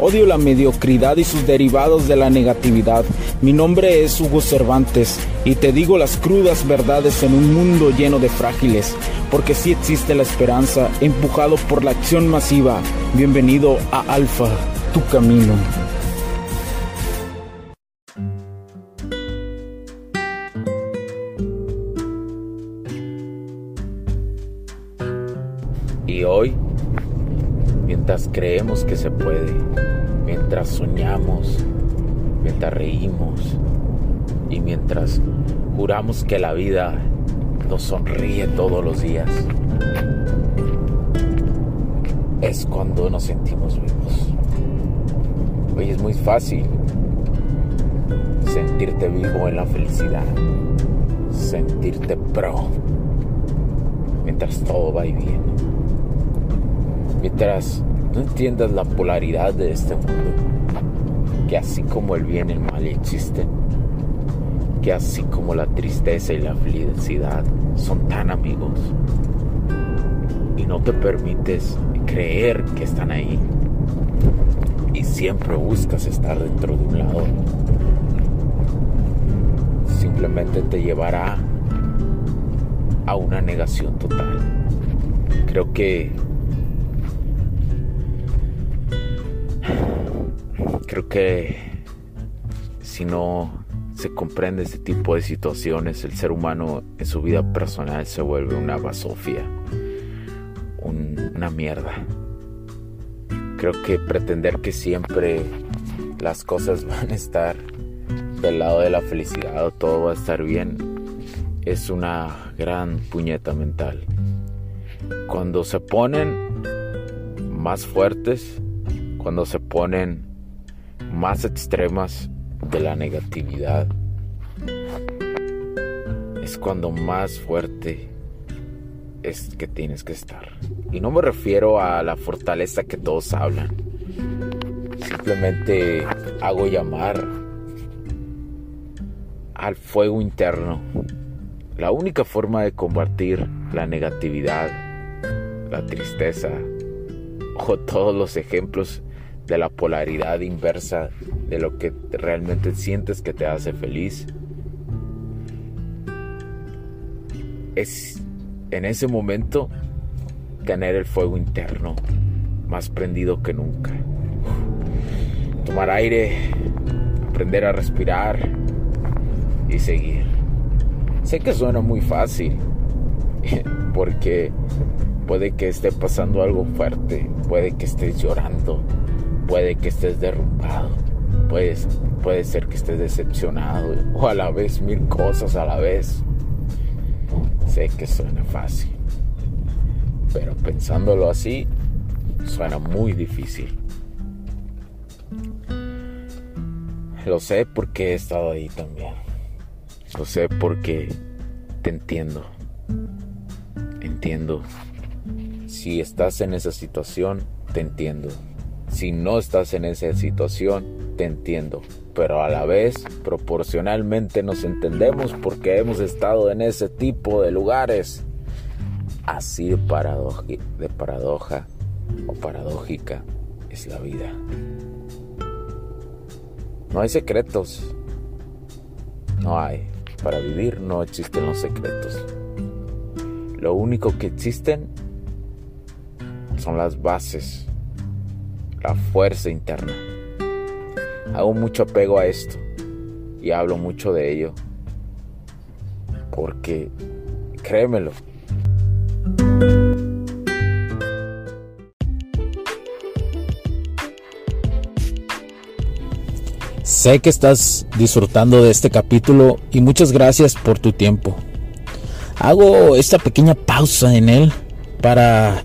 Odio la mediocridad y sus derivados de la negatividad. Mi nombre es Hugo Cervantes y te digo las crudas verdades en un mundo lleno de frágiles, porque sí existe la esperanza, empujado por la acción masiva. Bienvenido a Alfa, tu camino. Y hoy, mientras creemos que se puede, mientras soñamos, mientras reímos y mientras juramos que la vida nos sonríe todos los días, es cuando nos sentimos vivos. Hoy es muy fácil sentirte vivo en la felicidad, sentirte pro, mientras todo va y viene mientras no entiendas la polaridad de este mundo, que así como el bien y el mal existen, que así como la tristeza y la felicidad son tan amigos, y no te permites creer que están ahí, y siempre buscas estar dentro de un lado, simplemente te llevará a una negación total. Creo que Creo que si no se comprende ese tipo de situaciones, el ser humano en su vida personal se vuelve una basofia, una mierda. Creo que pretender que siempre las cosas van a estar del lado de la felicidad o todo va a estar bien es una gran puñeta mental. Cuando se ponen más fuertes, cuando se ponen más extremas de la negatividad es cuando más fuerte es que tienes que estar. Y no me refiero a la fortaleza que todos hablan. Simplemente hago llamar al fuego interno. La única forma de combatir la negatividad, la tristeza o todos los ejemplos de la polaridad inversa de lo que realmente sientes que te hace feliz. Es en ese momento tener el fuego interno más prendido que nunca. Tomar aire, aprender a respirar y seguir. Sé que suena muy fácil porque puede que esté pasando algo fuerte, puede que estés llorando, puede que estés derrumbado, puedes, puede ser que estés decepcionado o a la vez mil cosas a la vez. Sé que suena fácil, pero pensándolo así, suena muy difícil. Lo sé porque he estado ahí también. Lo sé porque te entiendo. Entiendo. Si estás en esa situación, te entiendo. Si no estás en esa situación, te entiendo, pero a la vez proporcionalmente nos entendemos porque hemos estado en ese tipo de lugares. Así de, de paradoja o paradójica es la vida. No hay secretos. No hay. Para vivir no existen los secretos. Lo único que existen son las bases la fuerza interna. Hago mucho apego a esto y hablo mucho de ello porque créemelo. Sé que estás disfrutando de este capítulo y muchas gracias por tu tiempo. Hago esta pequeña pausa en él para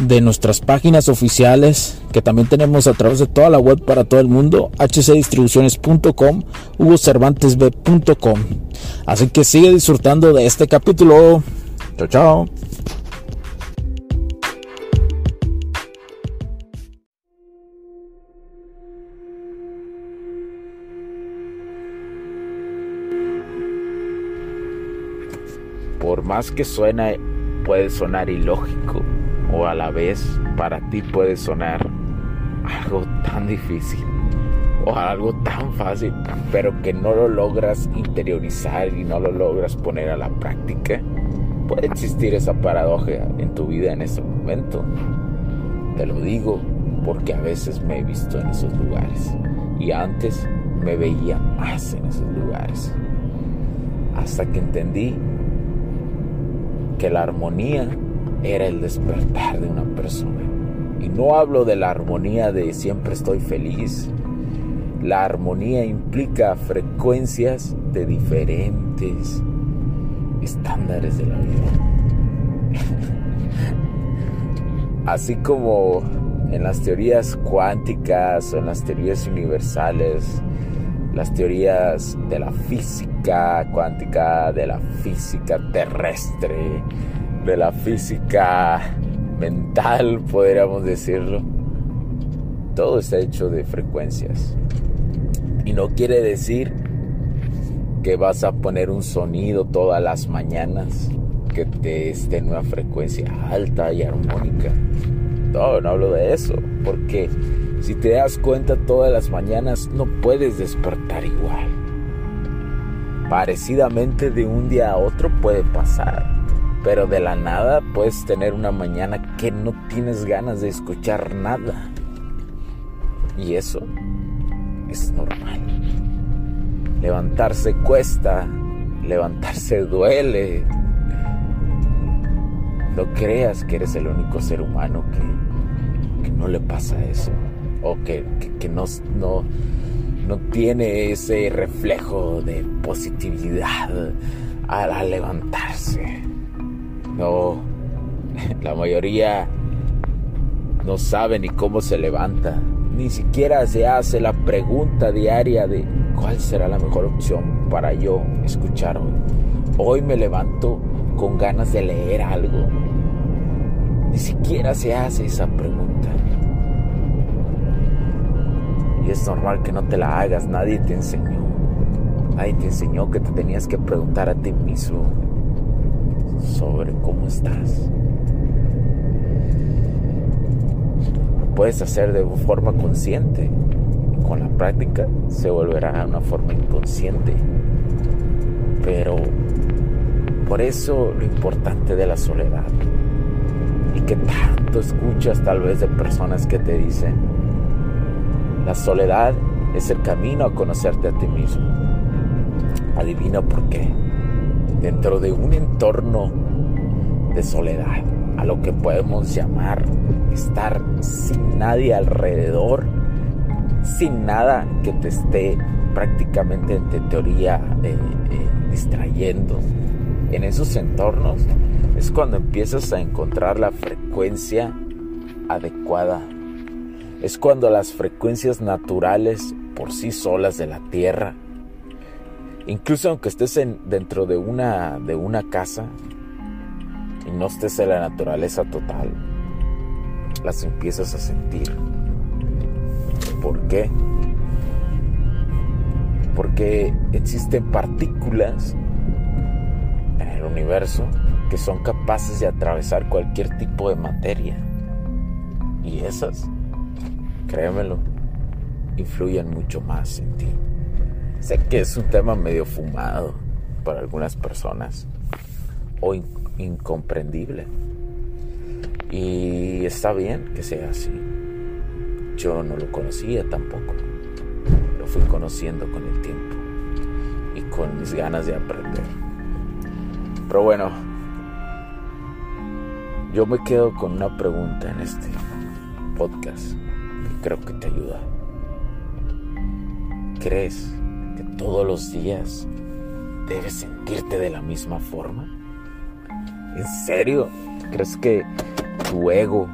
de nuestras páginas oficiales que también tenemos a través de toda la web para todo el mundo, hcdistribuciones.com, hugocervantesb.com. Así que sigue disfrutando de este capítulo. Chao, chao. Por más que suene, puede sonar ilógico o a la vez para ti puede sonar algo tan difícil o algo tan fácil, pero que no lo logras interiorizar y no lo logras poner a la práctica, puede existir esa paradoja en tu vida en ese momento. Te lo digo porque a veces me he visto en esos lugares y antes me veía más en esos lugares. Hasta que entendí que la armonía era el despertar de una persona. Y no hablo de la armonía de siempre estoy feliz. La armonía implica frecuencias de diferentes estándares de la vida. Así como en las teorías cuánticas o en las teorías universales, las teorías de la física cuántica, de la física terrestre, de la física mental, podríamos decirlo. Todo está hecho de frecuencias. Y no quiere decir que vas a poner un sonido todas las mañanas que te esté en una frecuencia alta y armónica. No, no hablo de eso, porque si te das cuenta todas las mañanas no puedes despertar igual. Parecidamente de un día a otro puede pasar pero de la nada puedes tener una mañana que no tienes ganas de escuchar nada. Y eso es normal. Levantarse cuesta, levantarse duele. No creas que eres el único ser humano que, no le pasa eso. O que, no, no, tiene ese reflejo de positividad al levantarse. No, la mayoría no sabe ni cómo se levanta. Ni siquiera se hace la pregunta diaria de cuál será la mejor opción para yo escuchar hoy. Hoy me levanto con ganas de leer algo. Ni siquiera se hace esa pregunta. Y es normal que no te la hagas, nadie te enseñó. Nadie te enseñó que te tenías que preguntar a ti mismo sobre cómo estás. Lo puedes hacer de forma consciente. Con la práctica se volverá una forma inconsciente. Pero por eso lo importante de la soledad. Y que tanto escuchas tal vez de personas que te dicen, la soledad es el camino a conocerte a ti mismo. Adivina por qué dentro de un entorno de soledad, a lo que podemos llamar estar sin nadie alrededor, sin nada que te esté prácticamente en teoría eh, eh, distrayendo. En esos entornos es cuando empiezas a encontrar la frecuencia adecuada. Es cuando las frecuencias naturales por sí solas de la Tierra Incluso aunque estés en, dentro de una, de una casa y no estés en la naturaleza total, las empiezas a sentir. ¿Por qué? Porque existen partículas en el universo que son capaces de atravesar cualquier tipo de materia. Y esas, créemelo, influyen mucho más en ti. Sé que es un tema medio fumado para algunas personas o incomprendible. Y está bien que sea así. Yo no lo conocía tampoco. Lo fui conociendo con el tiempo y con mis ganas de aprender. Pero bueno, Yo me quedo con una pregunta en este podcast que creo que te ayuda. ¿Crees todos los días debes sentirte de la misma forma? ¿En serio? ¿Crees que tu ego,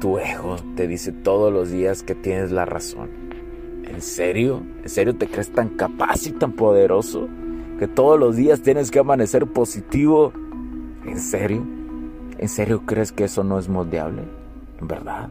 tu ego te dice todos los días que tienes la razón? ¿En serio? ¿En serio te crees tan capaz y tan poderoso? ¿Que todos los días tienes que amanecer positivo? ¿En serio? ¿En serio crees que eso no es moldeable? ¿En verdad?